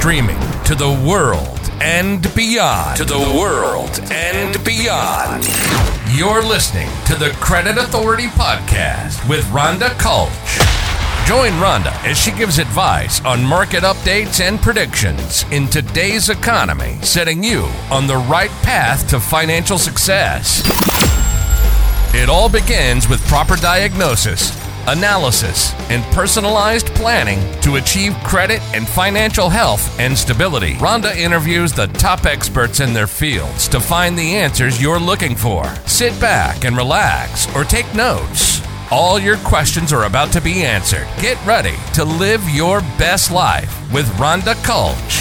Streaming to the world and beyond. To the world and beyond. You're listening to the Credit Authority Podcast with Rhonda Kulch. Join Rhonda as she gives advice on market updates and predictions in today's economy, setting you on the right path to financial success. It all begins with proper diagnosis, analysis, and personalized planning to achieve credit and financial health and stability. Rhonda interviews the top experts in their fields to find the answers you're looking for. Sit back and relax or take notes. All your questions are about to be answered. Get ready to live your best life with Rhonda Kulch.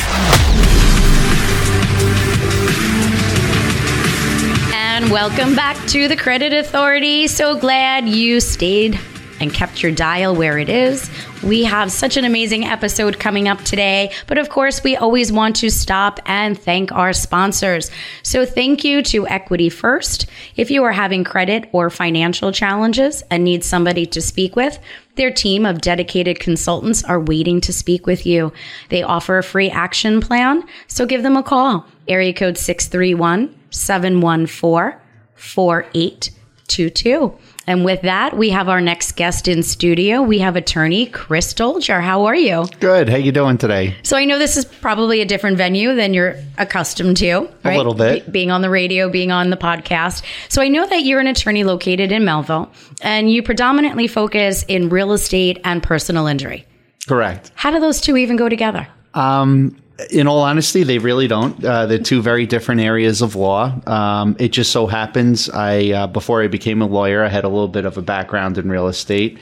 And welcome back to the Credit Authority. So glad you stayed and kept your dial where it is. We have such an amazing episode coming up today, but of course, we always want to stop and thank our sponsors. So, thank you to Equity First. If you are having credit or financial challenges and need somebody to speak with, their team of dedicated consultants are waiting to speak with you. They offer a free action plan, so give them a call. Area code 631 714 4822. And with that, we have our next guest in studio. We have attorney Chris Doelger. How are you? Good. How you doing today? So I know this is probably a different venue than you're accustomed to. A little bit. Be- being on the radio, being on the podcast. So I know that you're an attorney located in Melville and you predominantly focus in real estate and personal injury. Correct. How do those two even go together? Um, in all honesty, they really don't. Uh, they're two very different areas of law. Um, it just so happens I, uh, before I became a lawyer, I had a little bit of a background in real estate.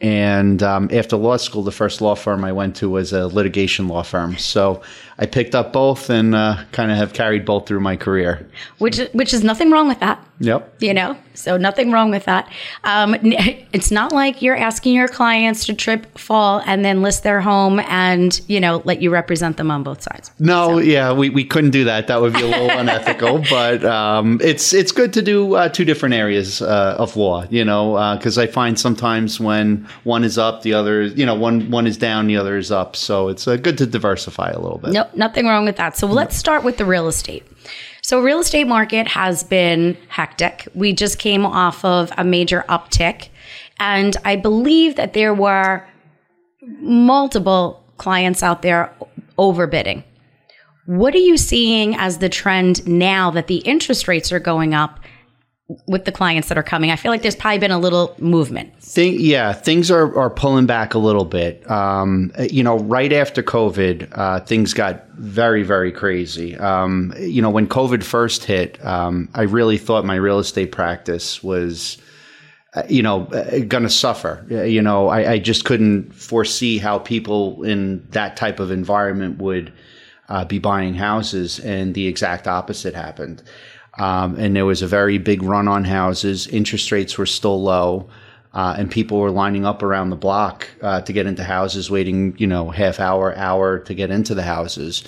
And um, after law school, the first law firm I went to was a litigation law firm. So I picked up both and uh, kind of have carried both through my career. Which which is nothing wrong with that. Yep. You know, so nothing wrong with that. Um, it's not like you're asking your clients to trip, fall, and then list their home and you know let you represent them on both sides. No, So- yeah, we, we couldn't do that. That would be a little unethical. But um, it's it's good to do uh, two different areas uh, of law. You know, because I find sometimes when one is up, the other, you know, one one is down, the other is up. So it's uh, good to diversify a little bit. Nothing wrong with that. So let's start with the real estate. So real estate market has been hectic. We just came off of a major uptick and I believe that there were multiple clients out there overbidding. What are you seeing as the trend now that the interest rates are going up with the clients that are coming? I feel like there's probably been a little movement. Thing, yeah, things are, are pulling back a little bit. Um, you know, right after COVID, uh, things got very, very crazy. Um, you know, when COVID first hit, um, I really thought my real estate practice was, uh, you know, going to suffer. Uh, You know, I, I just couldn't foresee how people in that type of environment would uh, be buying houses, and the exact opposite happened. Um, and there was a very big run on houses. Interest rates were still low, uh, and people were lining up around the block uh, to get into houses, waiting, you know, half hour, hour to get into the houses.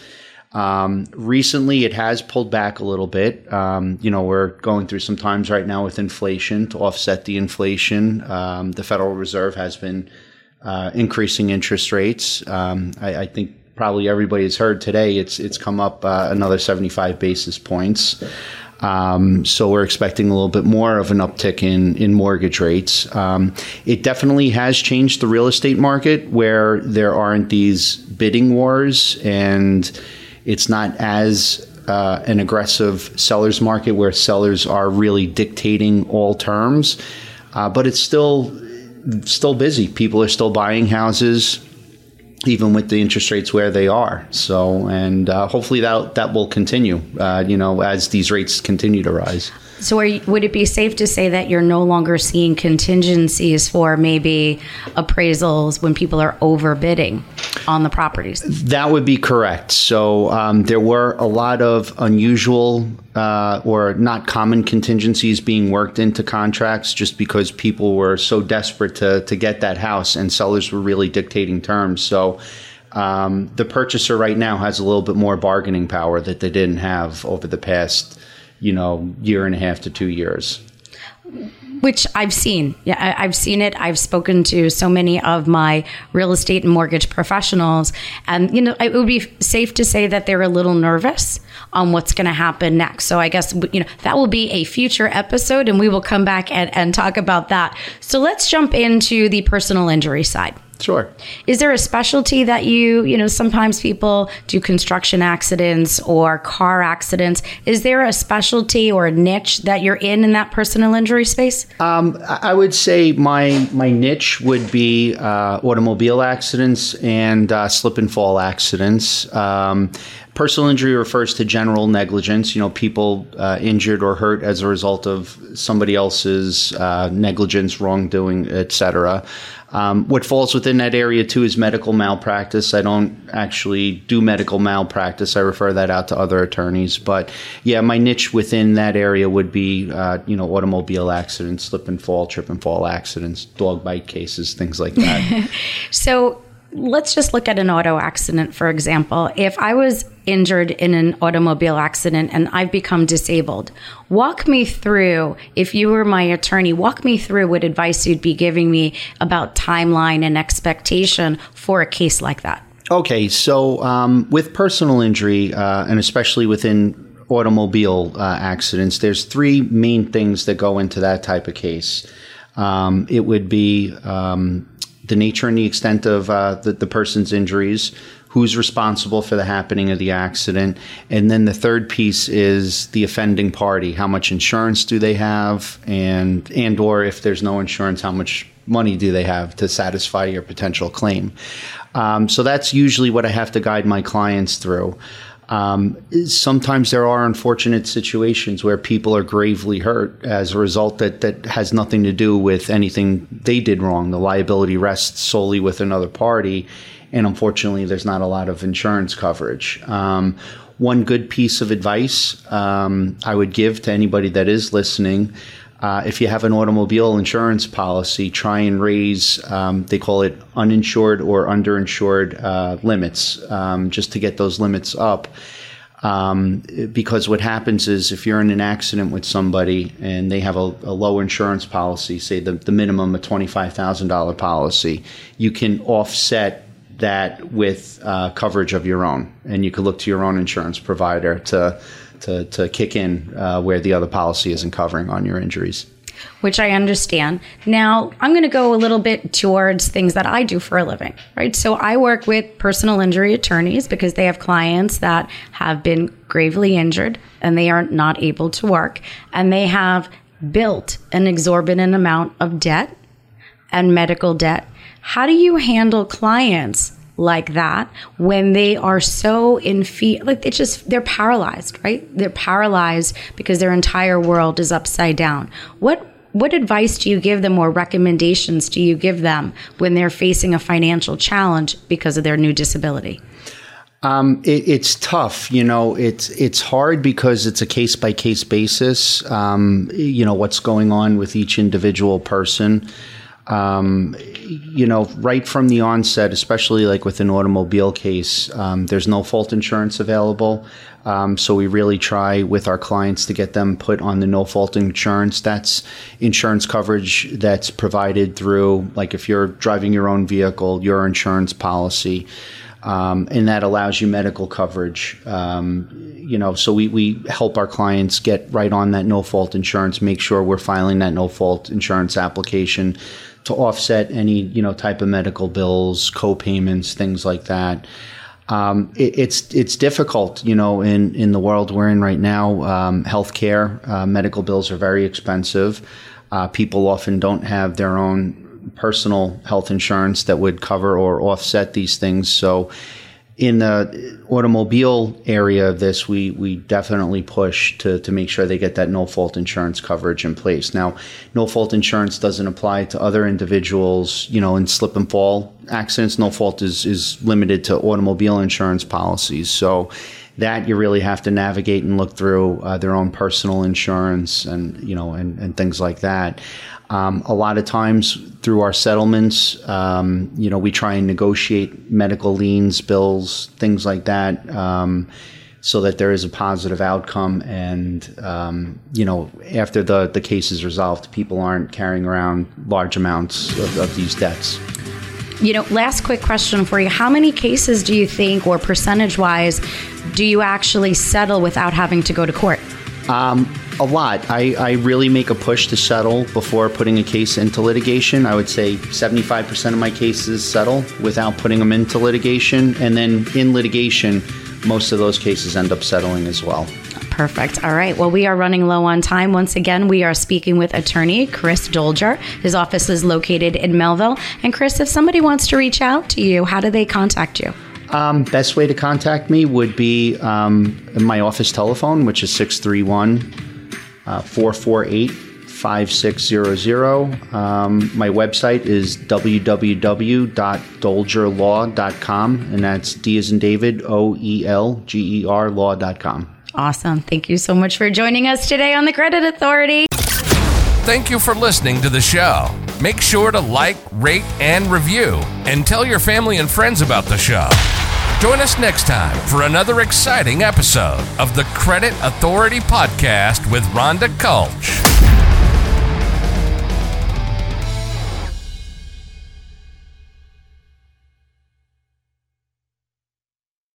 Um, recently, it has pulled back a little bit. Um, you know, we're going through some times right now with inflation to offset the inflation. Um, the Federal Reserve has been uh, increasing interest rates. Um, I, I think probably everybody has heard today. It's it's come up uh, another 75 basis points. Um, so we're expecting a little bit more of an uptick in in mortgage rates. Um, it definitely has changed the real estate market where there aren't these bidding wars and it's not as uh, an aggressive sellers market where sellers are really dictating all terms. Uh, but it's still still busy. People are still buying houses even with the interest rates where they are. So, and uh, hopefully that that will continue. Uh, you know, as these rates continue to rise. So, you, would it be safe to say that you're no longer seeing contingencies for maybe appraisals when people are overbidding on the properties? That would be correct. So um, there were a lot of unusual uh, or not common contingencies being worked into contracts just because people were so desperate to to get that house, and sellers were really dictating terms. So. Um, the purchaser right now has a little bit more bargaining power that they didn't have over the past, you know, year and a half to two years. which I've seen. Yeah, I, have seen it. I've spoken to so many of my real estate and mortgage professionals, and you know, it would be safe to say that they're a little nervous on what's going to happen next. So I guess you know that will be a future episode, and we will come back and, and talk about that. So let's jump into the personal injury side. Sure. Is there a specialty that you, you know, sometimes people do construction accidents or car accidents. Is there a specialty or a niche that you're in in that personal injury space? Um, I would say my my niche would be uh, automobile accidents and uh, slip and fall accidents. Um, personal injury refers to general negligence. You know, people uh, injured or hurt as a result of somebody else's uh, negligence, wrongdoing, etc. Um, what falls within that area too is medical malpractice. I don't actually do medical malpractice. I refer that out to other attorneys. But yeah, my niche within that area would be, uh, you know, automobile accidents, slip and fall, trip and fall accidents, dog bite cases, things like that. so let's just look at an auto accident, for example. If I was injured in an automobile accident and I've become disabled, walk me through, if you were my attorney, walk me through what advice you'd be giving me about timeline and expectation for a case like that. Okay, so um, with personal injury, uh, and especially within automobile uh, accidents, there's three main things that go into that type of case. Um, it would be um, the nature and the extent of uh, the, the person's injuries, who's responsible for the happening of the accident, and then the third piece is the offending party. How much insurance do they have, and and or if there's no insurance, how much money do they have to satisfy your potential claim? Um, so that's usually what I have to guide my clients through. Um, sometimes there are unfortunate situations where people are gravely hurt as a result that, that has nothing to do with anything they did wrong. The liability rests solely with another party, and unfortunately, there's not a lot of insurance coverage. Um, one good piece of advice um, I would give to anybody that is listening uh, if you have an automobile insurance policy, try and raise, um, they call it uninsured or underinsured uh, limits, um, just to get those limits up. Um, because what happens is if you're in an accident with somebody and they have a, a low insurance policy, say the, the minimum a $25,000 policy, you can offset that with uh, coverage of your own. And you could look to your own insurance provider to to, to kick in uh, where the other policy isn't covering on your injuries. Which I understand. Now, I'm going to go a little bit towards things that I do for a living, right? So I work with personal injury attorneys because they have clients that have been gravely injured and they are not able to work and they have built an exorbitant amount of debt and medical debt. How do you handle clients like that when they are so in fear like they just they're paralyzed right they're paralyzed because their entire world is upside down what what advice do you give them or recommendations do you give them when they're facing a financial challenge because of their new disability um, it, it's tough, you know. It's it's hard because it's a case by case basis. Um, you know what's going on with each individual person um, you know, right from the onset, especially like with an automobile case, um, there's no fault insurance available. Um, so we really try with our clients to get them put on the no fault insurance. That's insurance coverage that's provided through, like if you're driving your own vehicle, your insurance policy. Um, and that allows you medical coverage. Um, you know, so we, we help our clients get right on that no fault insurance, make sure we're filing that no fault insurance application to offset any you know type of medical bills, co-payments, things like that. Um, it, it's it's difficult, you know, in in the world we're in right now. Um, healthcare, uh, medical bills are very expensive. Uh, people often don't have their own personal health insurance that would cover or offset these things. So in the automobile area of this, we, we definitely push to, to make sure they get that no fault insurance coverage in place. Now, no fault insurance doesn't apply to other individuals, you know, in slip and fall accidents. No fault is, is limited to automobile insurance policies. So that you really have to navigate and look through uh, their own personal insurance and, you know, and, and things like that. Um, a lot of times through our settlements, um, you know, we try and negotiate medical liens, bills, things like that. Um, so that there is a positive outcome. And, um, you know, after the, the case is resolved, people aren't carrying around large amounts of, of these debts. You know, last quick question for you. How many cases do you think, or percentage wise, do you actually settle without having to go to court? Um, a lot. I, I really make a push to settle before putting a case into litigation. I would say 75% of my cases settle without putting them into litigation. And then in litigation, most of those cases end up settling as well. Perfect. All right. Well, we are running low on time. Once again, we are speaking with attorney Chris Doelger. His office is located in Melville. And Chris, if somebody wants to reach out to you, how do they contact you? Um, best way to contact me would be um, my office telephone, which is 631 448 5600. Um, my website is www.doelgerlaw.com, and that's D as in David, O E L G E R law.com. Awesome. Thank you so much for joining us today on the Credit Authority. Thank you for listening to the show. Make sure to like, rate, and review, and tell your family and friends about the show. Join us next time for another exciting episode of the Credit Authority Podcast with Rhonda Kulch.